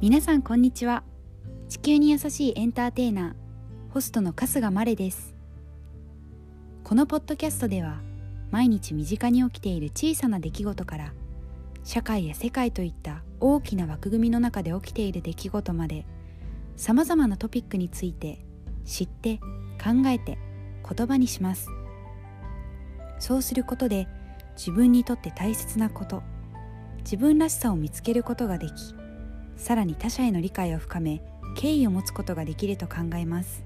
皆さんこんにちは。地球に優しいエンターテイナーホストの春日まれです。このポッドキャストでは毎日身近に起きている小さな出来事から社会や世界といった大きな枠組みの中で起きている出来事までさまざまなトピックについて知って考えて言葉にします。そうすることで自分にとって大切なこと自分らしさを見つけることができさらに他者への理解を深め敬意を持つことができると考えます。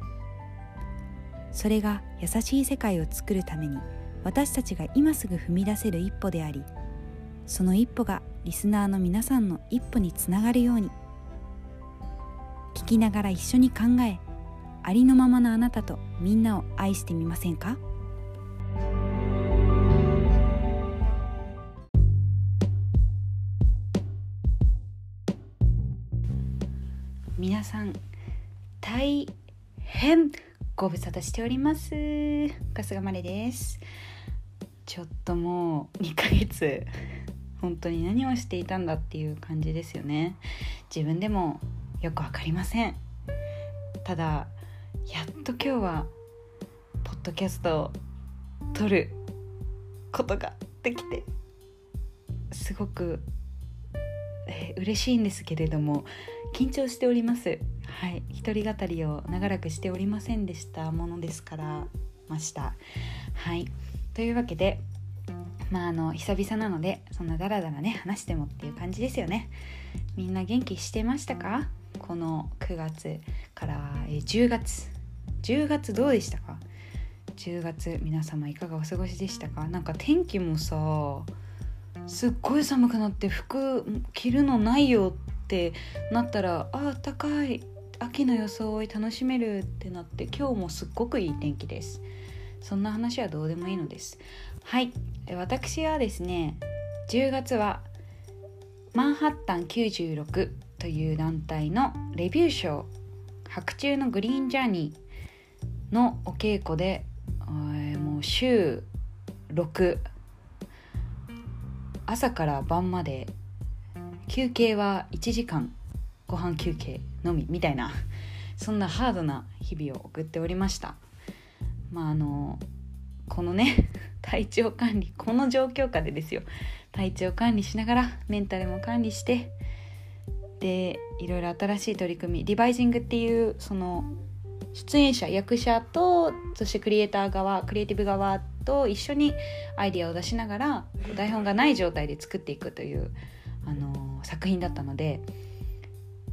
それが優しい世界を作るために私たちが今すぐ踏み出せる一歩でありその一歩がリスナーの皆さんの一歩につながるように聞きながら一緒に考えありのままのあなたとみんなを愛してみませんか？皆さん大変ご無沙汰しております。春日まれです。ちょっともう2ヶ月本当に何をしていたんだっていう感じですよね。自分でもよく分かりません。ただやっと今日はポッドキャストを撮ることができてすごく、えー、嬉しいんですけれども緊張しております。はい。一人語りを長らくしておりませんでしたものですからましたはい。というわけでまああの久々なのでそんなダラダラね話してもっていう感じですよね。みんな元気してましたか？この9月から10月。10月どうでしたか？10月皆様いかがお過ごしでしたか？なんか天気もさすっごい寒くなって服着るのないよってなったらあったかい秋の装い楽しめるってなって今日もすっごくいい天気です。そんな話はどうでもいいのです。はい。私はですね10月はマンハッタン96という団体のレビュー賞白昼のグリーンジャーニーのお稽古で、え、もう週6朝から晩まで休憩は1時間ご飯休憩のみみたいなそんなハードな日々を送っておりました。まああのこのね 体調管理この状況下でですよ。体調管理しながらメンタルも管理してでいろいろ新しい取り組みリバイジングっていうその出演者役者とそしてクリエイター側クリエイティブ側と一緒にアイディアを出しながら台本がない状態で作っていくという、あの作品だったので、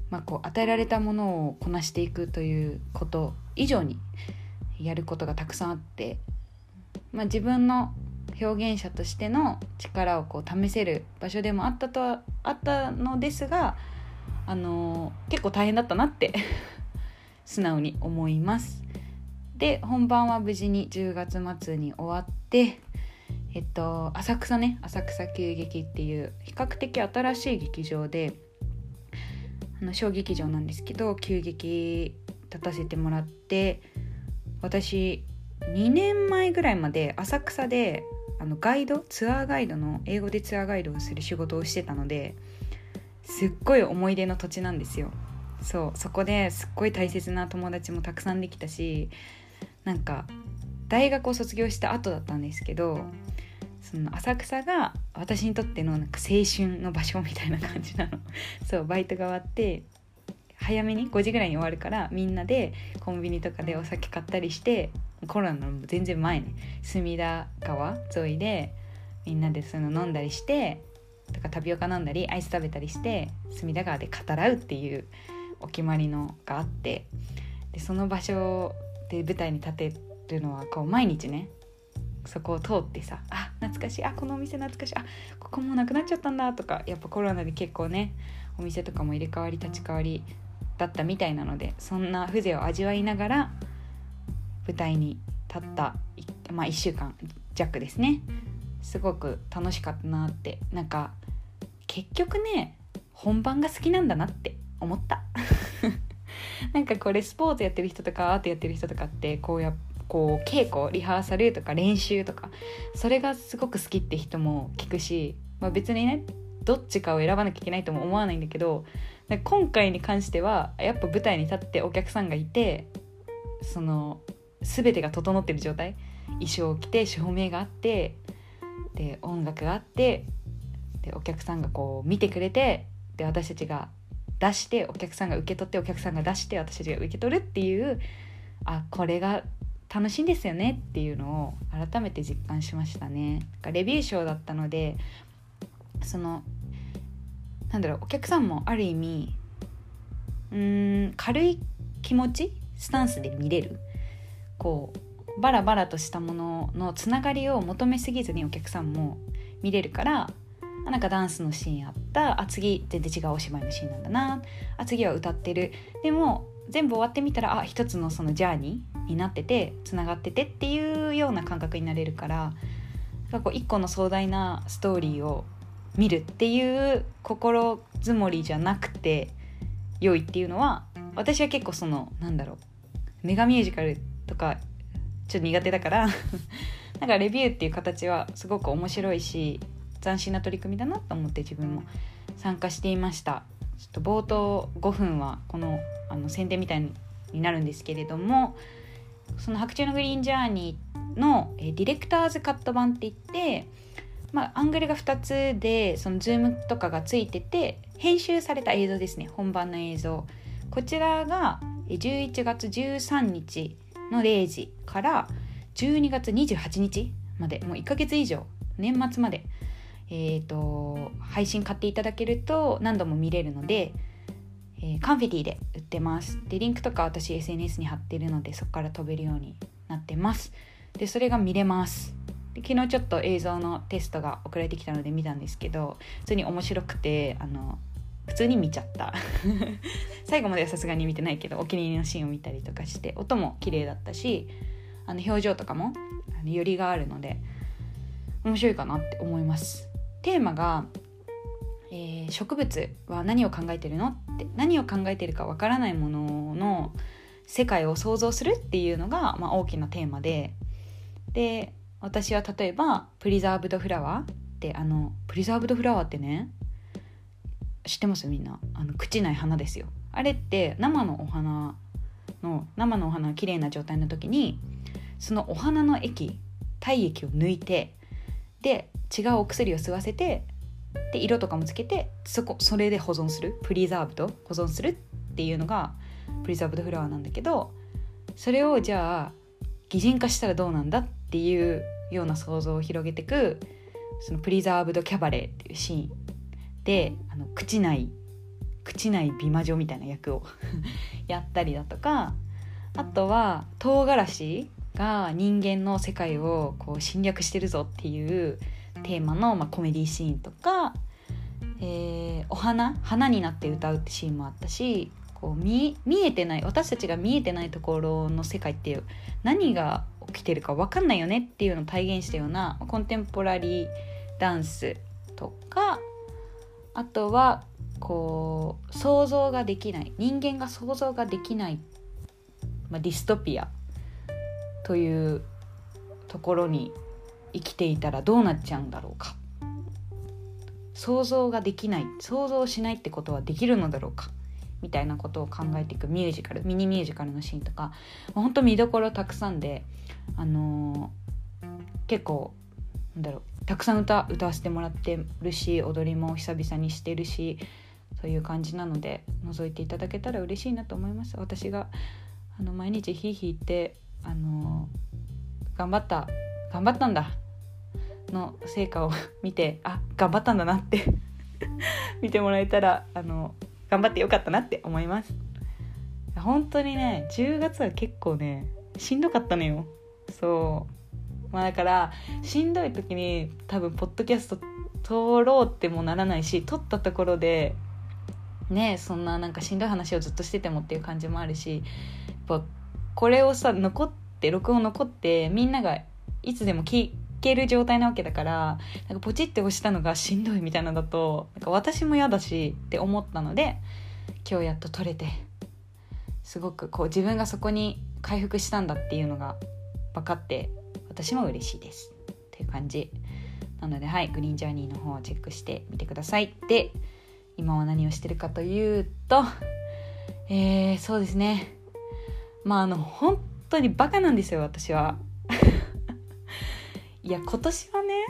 まあ、こう与えられたものをこなしていくということ以上にやることがたくさんあって、まあ、自分の表現者としての力をこう試せる場所でもあったとあったのですがあの結構大変だったなって 素直に思います。で本番は無事に10月末に終わってえっと浅草ね浅草急劇っていう比較的新しい劇場であの小劇場なんですけど急劇立たせてもらって私2年前ぐらいまで浅草であのガイドツアーガイドの英語でツアーガイドをする仕事をしてたのですっごい思い出の土地なんですよ。そうそこですっごい大切な友達もたくさんできたしなんか大学を卒業した後だったんですけどその浅草が私にとってのなんか青春の場所みたいな感じなの。そうバイトが終わって早めに5時ぐらいに終わるからみんなでコンビニとかでお酒買ったりしてコロナの全然前ね。隅田川沿いでみんなでその飲んだりしてとかタピオカ飲んだりアイス食べたりして隅田川で語らうっていうお決まりのがあって。でその場所で舞台に立てるのはこう毎日ねそこを通ってさあ懐かしいあこのお店懐かしいあここもうなくなっちゃったんだとかやっぱコロナで結構ねお店とかも入れ替わり立ち替わりだったみたいなのでそんな風情を味わいながら舞台に立った、まあ、1週間弱ですね。すごく楽しかったなってなんか結局ね本番が好きなんだなって思った。なんかこれスポーツやってる人とかアートやってる人とかってこうやこう稽古リハーサルとか練習とかそれがすごく好きって人も聞くし、まあ、別にねどっちかを選ばなきゃいけないとも思わないんだけど今回に関してはやっぱ舞台に立ってお客さんがいてその全てが整ってる状態。衣装を着て照明があってで音楽があってでお客さんがこう見てくれてで私たちが出してお客さんが受け取ってお客さんが出して私たちが受け取るっていうあこれが楽しいんですよねっていうのを改めて実感しましたね。レビュー賞だったのでそのなんだろうお客さんもある意味うん軽い気持ちスタンスで見れるこうバラバラとしたもののつながりを求めすぎずにお客さんも見れるからなんかダンスのシーンあったあ次全然違うお芝居のシーンなんだなあ次は歌ってるでも全部終わってみたらあ一つのそのジャーニーになっててつながっててっていうような感覚になれるからかこう一個の壮大なストーリーを見るっていう心づもりじゃなくて良いっていうのは私は結構そのなんだろうメガミュージカルとかちょっと苦手だから なんかレビューっていう形はすごく面白いし斬新な取り組みだなと思って自分も参加していました。ちょっと冒頭5分はこのあの宣伝みたいになるんですけれどもその「白昼のグリーンジャーニーの」えディレクターズカット版って言ってまあ、アングルが2つでそのズームとかがついてて編集された映像ですね。本番の映像。こちらが11月13日の0時から12月28日まで。もう1ヶ月以上。年末まで。えーと、配信買っていただけると何度も見れるので、えー、カンフェティで売ってます。でリンクとか私 SNS に貼ってるのでそこから飛べるようになってます。でそれが見れます。で昨日ちょっと映像のテストが送られてきたので見たんですけど普通に面白くてあの普通に見ちゃった。最後まではさすがに見てないけどお気に入りのシーンを見たりとかして音も綺麗だったしあの表情とかもあのよりがあるので面白いかなって思います。テーマが、えー、植物は何を考えてるの？って何を考えてるかわからないものの世界を想像するっていうのが、まあ、大きなテーマで。で私は例えばプリザーブドフラワーってあのプリザーブドフラワーってね知ってます？みんな。あの朽ちない花ですよ。あれって生のお花の生のお花が綺麗な状態の時にそのお花の液体液を抜いてで違うお薬を吸わせてで色とかもつけてそこそれで保存するプリザーブド保存するっていうのがプリザーブドフラワーなんだけどそれをじゃあ擬人化したらどうなんだっていうような想像を広げてくそのプリザーブドキャバレーっていうシーン。であの口内口内美魔女みたいな役を やったりだとかあとは唐辛子が人間の世界をこう侵略してるぞっていうテーマの、まあ、コメディシーンとか、えー、お花花になって歌うってシーンもあったしこう見見えてない私たちが見えてないところの世界っていう何が起きてるか分かんないよねっていうのを体現したようなコンテンポラリーダンスとかあとはこう想像ができない人間が想像ができない、まあ、ディストピアというところに生きていたらどうなっちゃうんだろうか。想像ができない。想像しないってことはできるのだろうか。みたいなことを考えていく。ミュージカル。ミニミュージカルのシーンとか。本当見どころたくさんで、あのー、結構なんだろう。たくさん歌歌わせてもらってるし踊りも久々にしてるしそういう感じなので覗いていただけたら嬉しいなと思います。私があの毎日ヒーヒーって、あのー、頑張った頑張ったんだ。の成果を 見てあ頑張ったんだなって。見てもらえたらあの頑張ってよかったなって思います。本当にね10月は結構ねしんどかったのよ。そう。まあだからしんどい時に多分ポッドキャスト通ろうってもならないし撮ったところでねそんななんかしんどい話をずっとしててもっていう感じもあるしやっぱこれをさ残って録音残ってみんながいつでも聞ける状態なわけだからなんかポチって押したのがしんどいみたいなのだとなんか私も嫌だしって思ったので今日やっと撮れてすごくこう自分がそこに回復したんだっていうのが分かって私も嬉しいです。っていう感じ。なのではいグリーンジャーニーの方をチェックしてみてください。で今は何をしてるかというとえー、そうですね。まああの本当にバカなんですよ私は。いや今年はね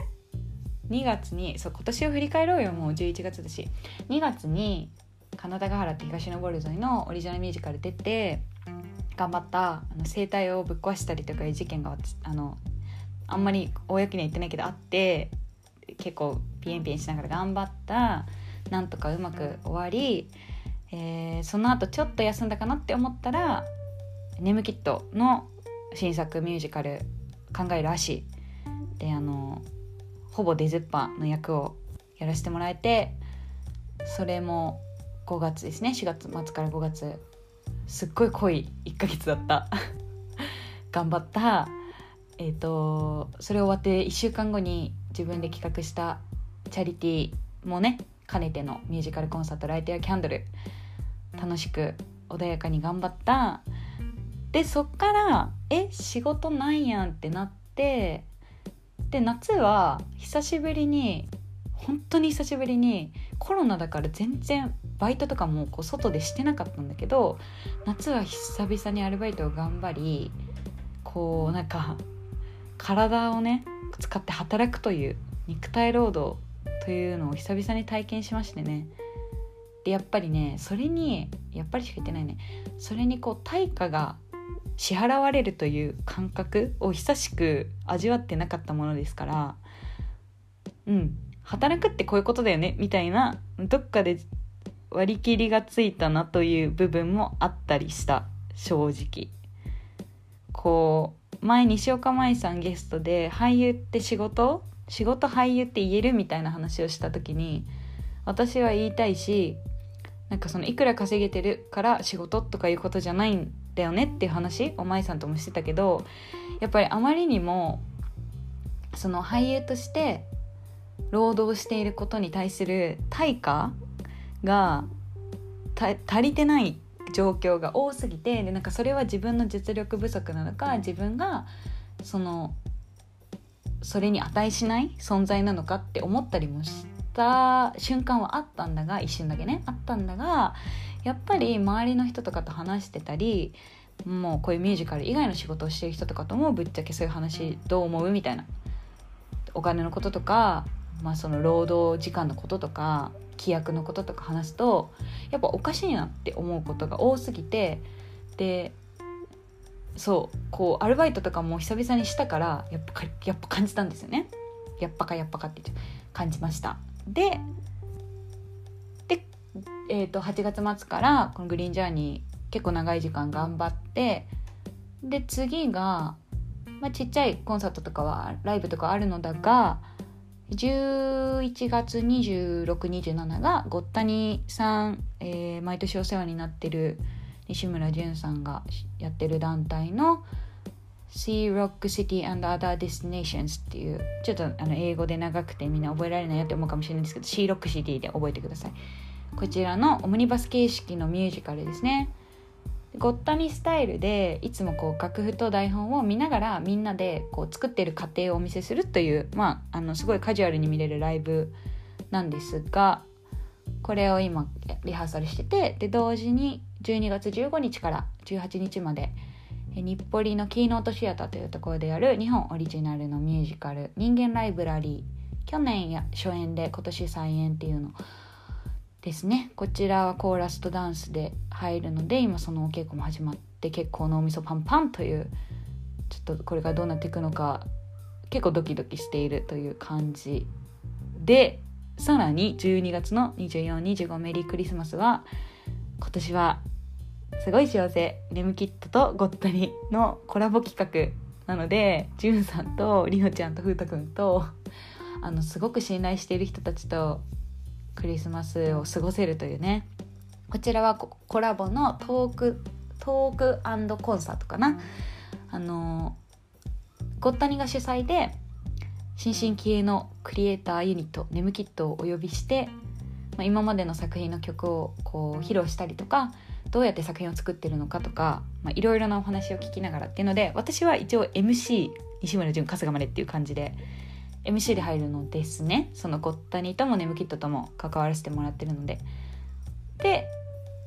2月にそう今年を振り返ろうよもう11月だし。2月に金田ヶ原って東登沿いのオリジナルミュージカル出て頑張ったあの声帯をぶっ壊したりとかいう事件があのあんまり公には言ってないけどあって結構ピエンピエンしながら頑張ったなんとかうまく終わり、えー、その後ちょっと休んだかなって思ったら「ネムキット」の新作ミュージカル「考える足」であのほぼ出ずっぱの役をやらせてもらえてそれも5月ですね。4月末から5月すっごい濃い1ヶ月だった。頑張った。えっ、ー、とそれ終わって1週間後に自分で企画したチャリティーもね兼ねてのミュージカルコンサート「ライトやキャンドル」楽しく穏やかに頑張った。でそっからえ仕事ないやんってなってで夏は久しぶりに本当に久しぶりにコロナだから全然バイトとかもこう外でしてなかったんだけど夏は久々にアルバイトを頑張りこうなんか体をね使って働くという肉体労働というのを久々に体験しましてね。でやっぱりねそれにやっぱりしか言ってないね。それにこう対価が支払われるという感覚を久しく味わってなかったものですからうん働くってこういうことだよねみたいなどっかで割り切りがついたなという部分もあったりした正直。こう前西岡舞さんゲストで俳優って仕事仕事俳優って言えるみたいな話をした時に私は言いたいしなんかそのいくら稼げてるから仕事とかいうことじゃないんだよねっていう話お舞さんともしてたけどやっぱりあまりにもその俳優として労働していることに対する対価が足りてない状況が多すぎてでなんかそれは自分の実力不足なのか自分がそのそれに値しない存在なのかって思ったりもした瞬間はあったんだが一瞬だけねあったんだがやっぱり周りの人とかと話してたりもうこういうミュージカル以外の仕事をしてる人とかともぶっちゃけそういう話どう思うみたいな。お金のこととか、まあ、その労働時間のこととか規約のこととか話すとやっぱおかしいなって思うことが多すぎてでそうこうアルバイトとかも久々にしたからやっぱやっぱ感じたんですよね。やっぱかやっぱかって感じました。で、えーと、8月末からこのグリーンジャーニー結構長い時間頑張ってで次が、まあ、ちっちゃいコンサートとかはライブとかあるのだが11月2627がごったにさん、えー、毎年お世話になってる西村淳さんがやってる団体の Sea Rock City and Other Destinations っていうちょっとあの英語で長くてみんな覚えられないよって思うかもしれないんですけど Sea Rock City で覚えてください。こちらのオムニバス形式のミュージカルですね。ごったにスタイルでいつもこう楽譜と台本を見ながらみんなでこう作ってる過程をお見せするというまああのすごいカジュアルに見れるライブなんですがこれを今リハーサルしててで同時に12月15日から18日まで日暮里のキーノートシアターというところでやる日本オリジナルのミュージカル「人間ライブラリー」去年や初演で今年再演っていうのですね。こちらはコーラスとダンスで入るので今そのお稽古も始まって結構脳みそパンパンというちょっとこれがどうなっていくのか結構ドキドキしているという感じでさらに12月の2425メリークリスマスは今年はすごい幸せネムキットとゴッタリのコラボ企画なのでジュンさんとりのちゃんと風太くんとあのすごく信頼している人たちとクリスマスを過ごせるというね。こちらはコラボのトークトークコンサートかな。あのゴッタニが主催で新進気鋭のクリエイターユニットネムキットをお呼びして、まあ、今までの作品の曲をこう披露したりとかどうやって作品を作ってるのかとかいろいろなお話を聞きながらっていうので私は一応 MC 西村淳春日までっていう感じで MC で入るのですね。そのゴッタニともネムキットとも関わらせてもらってるので。で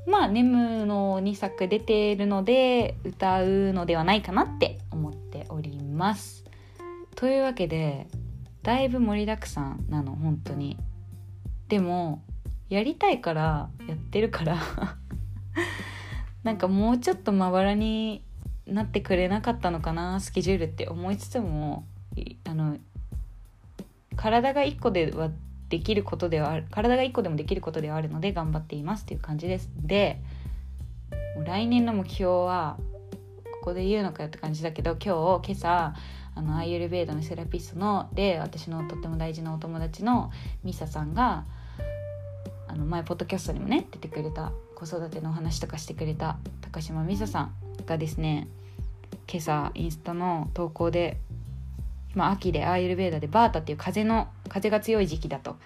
まあネムの2作出てるので歌うのではないかなって思っております。というわけでだいぶ盛りだくさんなの本当に。でもやりたいからやってるから。なんかもうちょっとまばらになってくれなかったのかなスケジュールって思いつつもあの体が1個ではできることではある体が1個でもできることではあるので頑張っていますっていう感じです。で来年の目標はここで言うのかよって感じだけど今日今朝あのアイユルベーダのセラピストので私のとっても大事なお友達のミサさんがあの前ポッドキャストにもね出てくれた子育てのお話とかしてくれた高島美沙さんがですね今朝インスタの投稿で今秋でアーユルベーダでバータっていう風の風が強い時期だと。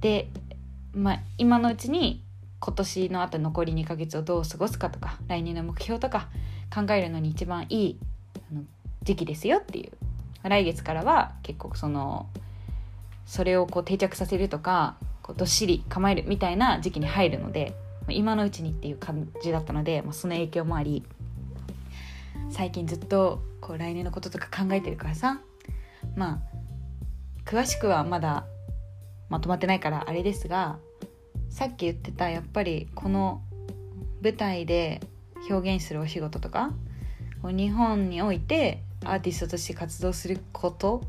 で、まあ、今のうちに今年のあと残り2ヶ月をどう過ごすかとか来年の目標とか考えるのに一番いい時期ですよっていう来月からは結構そのそれをこう定着させるとかこうどっしり構えるみたいな時期に入るので今のうちにっていう感じだったので、まあ、その影響もあり最近ずっとこう来年のこととか考えてるからさ。まあ詳しくはまだまとまってないからあれですがさっき言ってたやっぱりこの舞台で表現するお仕事とか日本においてアーティストとして活動すること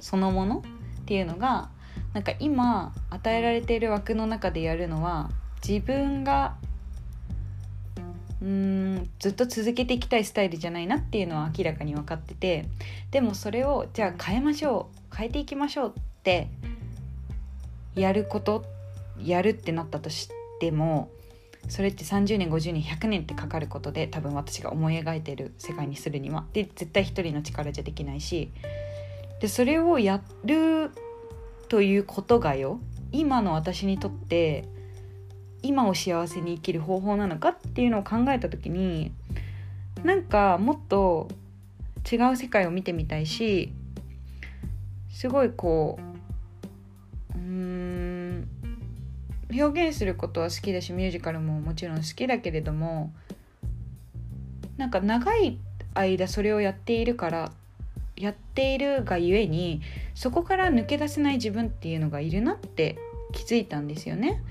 そのものっていうのがなんか今与えられている枠の中でやるのは自分がうんずっと続けていきたいスタイルじゃないなっていうのは明らかに分かっててでもそれをじゃあ変えましょう変えていきましょうってやることやるってなったとしてもそれって30年50年100年ってかかることで多分私が思い描いてる世界にするには。で絶対一人の力じゃできないし。でそれをやるということがよ今の私にとって今を幸せに生きる方法なのかっていうのを考えた時になんかもっと違う世界を見てみたいしすごいこううん表現することは好きだしミュージカルももちろん好きだけれどもなんか長い間それをやっているからやっているがゆえにそこから抜け出せない自分っていうのがいるなって気づいたんですよね。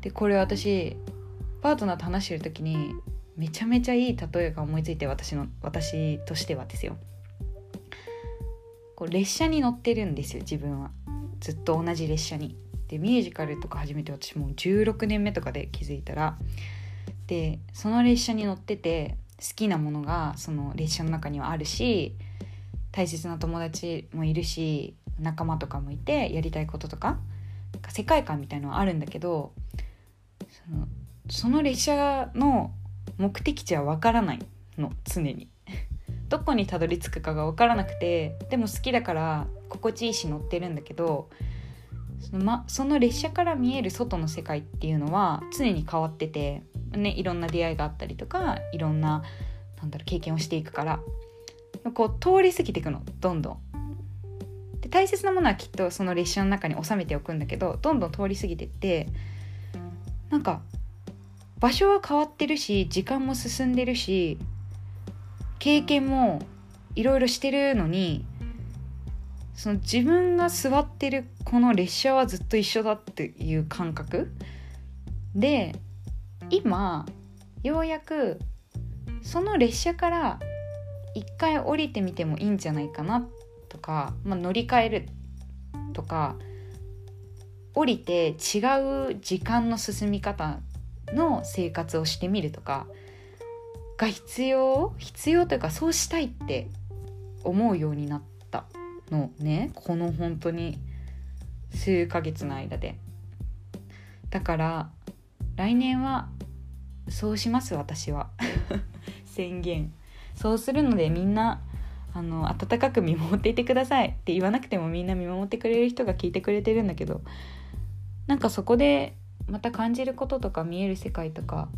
でこれ私パートナーと話してる時にめちゃめちゃいい例えが思いついて私の私としてはですよ。こう列車に乗ってるんですよ自分は。ずっと同じ列車に。でミュージカルとか始めて私もう16年目とかで気づいたら。でその列車に乗ってて好きなものがその列車の中にはあるし大切な友達もいるし仲間とかもいてやりたいこととか世界観みたいのはあるんだけどそのその列車の目的地は分からないの常に どこにたどり着くかが分からなくてでも好きだから心地いいし乗ってるんだけどその,、ま、その列車から見える外の世界っていうのは常に変わってて、ね、いろんな出会いがあったりとかいろんななんだろう経験をしていくからこう通り過ぎていくのどんどん。で大切なものはきっとその列車の中に収めておくんだけどどんどん通り過ぎてってなんか場所は変わってるし時間も進んでるし経験もいろいろしてるのにその自分が座ってるこの列車はずっと一緒だっていう感覚。で今ようやくその列車から一回降りてみてもいいんじゃないかなとか、まあ、乗り換えるとか降りて違う時間の進み方の生活をしてみるとかが必要必要というかそうしたいって思うようになったのね。この本当に数ヶ月の間で。だから来年はそうします私は。宣言。そうするのでみんなあの温かく見守っていてくださいって言わなくてもみんな見守ってくれる人が聞いてくれてるんだけどなんかそこでまた感じることとか見える世界とか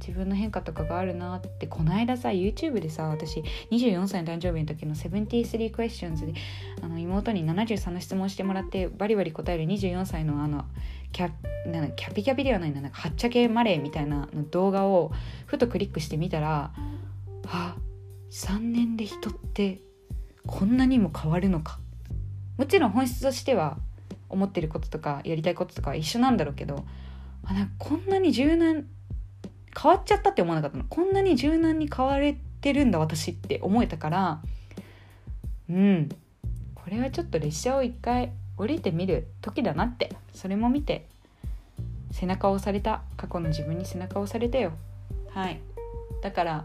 自分の変化とかがあるなってこの間さ YouTube でさ私24歳の誕生日の時の73 questions であの妹に73の質問してもらってバリバリ答える24歳のあのキャなキャピキャピではないななんかはっちゃけマレーみたいなの動画をふとクリックしてみたらあ3年で人ってこんなにも変わるのか。もちろん本質としては思ってることとかやりたいこととかは一緒なんだろうけどあなんこんなに柔軟変わっちゃったって思わなかったの。こんなに柔軟に変われてるんだ私って思えたからうん。これはちょっと列車を一回降りてみる時だなって。それも見て背中を押された。過去の自分に背中を押されたよ。はい。だから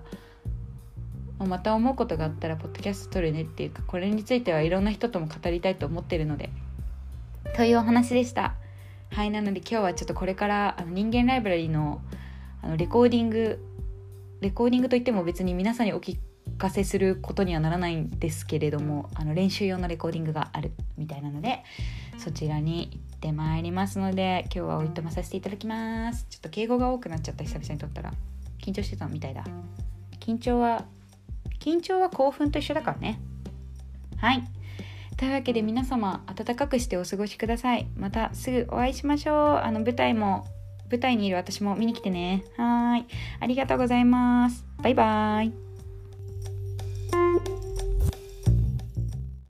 また思うことがあったらポッドキャスト撮るねっていうかこれについてはいろんな人とも語りたいと思ってるのでというお話でした。はいなので今日はちょっとこれからあの人間ライブラリーのあのレコーディングレコーディングといっても別に皆さんにお聞かせすることにはならないんですけれどもあの練習用のレコーディングがあるみたいなのでそちらに行ってまいりますので今日はおいとまさせていただきます。ちょっと敬語が多くなっちゃった久々に撮ったら緊張してたみたいだ。緊張は緊張は興奮と一緒だからね。はい。というわけで皆様暖かくしてお過ごしください。またすぐお会いしましょう。あの舞台も舞台にいる私も見に来てね。はい。ありがとうございます。バイバーイ